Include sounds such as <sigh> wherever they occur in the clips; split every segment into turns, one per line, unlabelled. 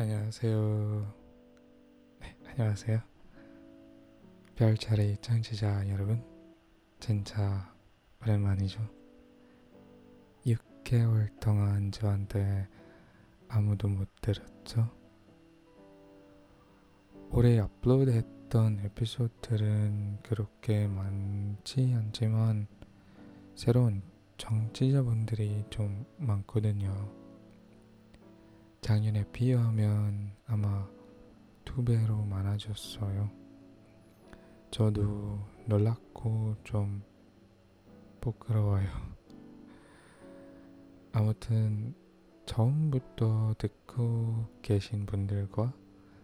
안녕하세요. 네, 안녕하세요. 별자리 청취자 여러분, 진짜 오랜만이죠. 6개월 동안 저한테 아무도 못 들었죠. 올해 업로드했던 에피소드들은 그렇게 많지 않지만 새로운 정치자분들이 좀 많거든요. 작년에 비하면 아마 두 배로 많아졌어요. 저도 놀랍고 좀 부끄러워요. <laughs> 아무튼 처음부터 듣고 계신 분들과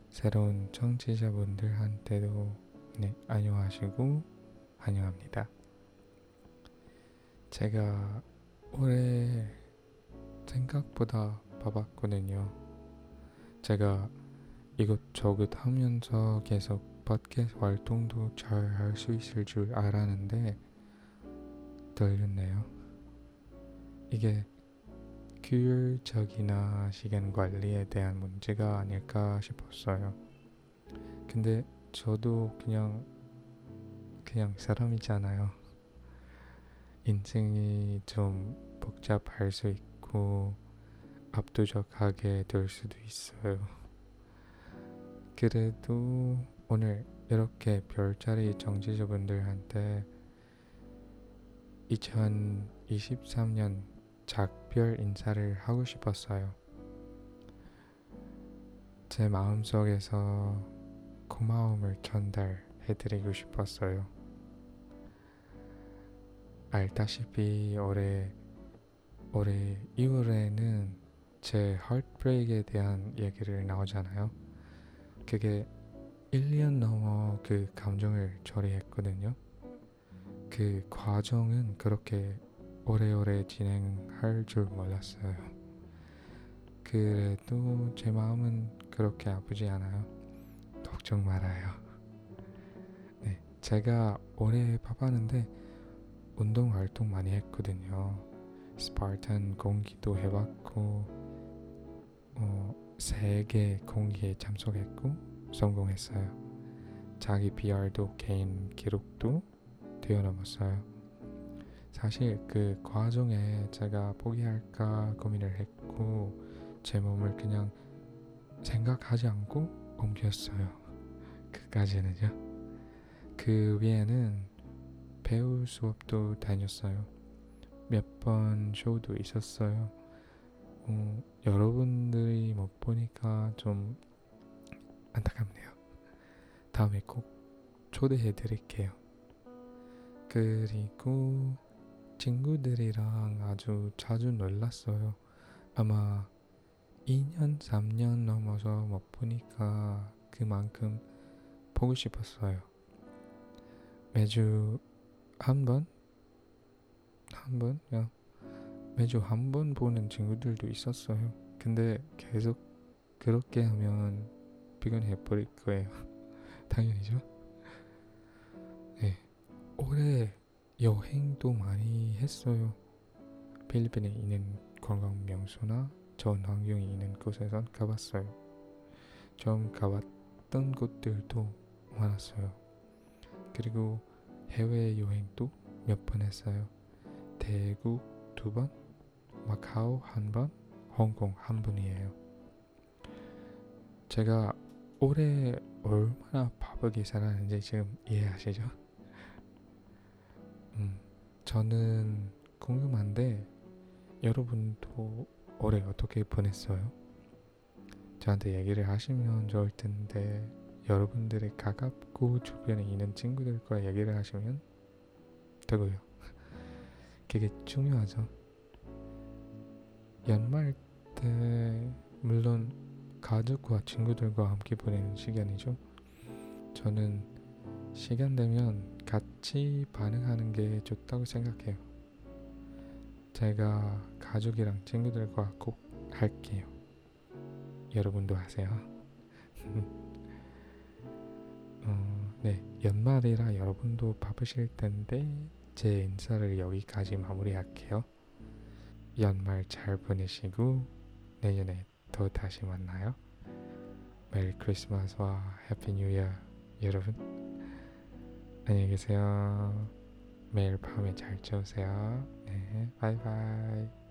새로운 청취자분들한테도 네, 안녕하시고 환영합니다. 제가 올해 생각보다 바빴거든요. 제가 이것저것 하면서 계속 팟캐스트 활동도 잘 할 수 있을 줄 알았는데 떨렸네요. 이게 규율적이나 시간 관리에 대한 문제가 아닐까 싶었어요. 근데 저도 그냥 그냥 사람이잖아요. 인생이 좀 복잡할 수 있고 압도적하게 될 수도 있어요. 그래도 오늘 이렇게 별자리 정치자분들한테 2023년 작별 인사를 하고 싶었어요. 제 마음속에서 고마움을 전달해드리고 싶었어요. 알다시피 올해 올해 2월에는 제 heartbreak에 대한 얘기를 나오잖아요. 그게 1년 넘어 그 감정을 처리했거든요. 그 과정은 그렇게 오래오래 진행할 줄 몰랐어요. 그래도 제 마음은 그렇게 아프지 않아요. 걱정 말아요. 네, 제가 올해 바빴는데 운동 활동 많이 했거든요. 스파르탄 공기도 해봤고 어, 세계 공기에 참석했고 성공했어요. 자기 PR도 개인 기록도 뛰어넘었어요. 사실 그 과정에 제가 포기할까 고민을 했고 제 몸을 그냥 생각하지 않고 옮겼어요. 그까지는요. 그 위에는 배우 수업도 다녔어요. 몇 번 쇼도 있었어요. 어, 여러분들이 못 보니까 좀 안타깝네요. 다음에 꼭 초대해 드릴게요. 그리고 친구들이랑 아주 자주 놀랐어요. 아마 2년, 3년 넘어서 못 보니까 그만큼 보고 싶었어요. 매주 한 번? 한 번? 야, 매주 한 번 보는 친구들도 있었어요. 근데 계속 그렇게 하면 피곤해 버릴 거예요. <laughs> 당연히죠. 네. 올해 여행도 많이 했어요. 필리핀에 있는 관광 명소나 전 환경이 있는 곳에선 가봤어요. 처음 가봤던 곳들도 많았어요. 그리고 해외 여행도 몇 번 했어요. 대국 두 번, 마카오 한 번, 홍콩 한 번이에요. 제가 올해 얼마나 바쁘게 살았는지 지금 이해하시죠? 음, 저는 궁금한데 여러분도 올해 어떻게 보냈어요? 저한테 얘기를 하시면 좋을 텐데 여러분들의 가깝고 주변에 있는 친구들과 얘기를 하시면 되고요. <laughs> 그게 중요하죠. 연말 때 물론 가족과 친구들과 함께 보내는 시간이죠. 저는 시간 되면 같이 반응하는 게 좋다고 생각해요. 제가 가족이랑 친구들과 꼭 할게요. 여러분도 하세요. <laughs> 어, 네, 연말이라 여러분도 바쁘실 텐데 제 인사를 여기까지 마무리할게요. 연말 잘 보내시고 내년에 또 다시 만나요. Merry Christmas와 Happy New Year 여러분 안녕히 계세요. 매일 밤에 잘 주무세요. 네, 바이바이.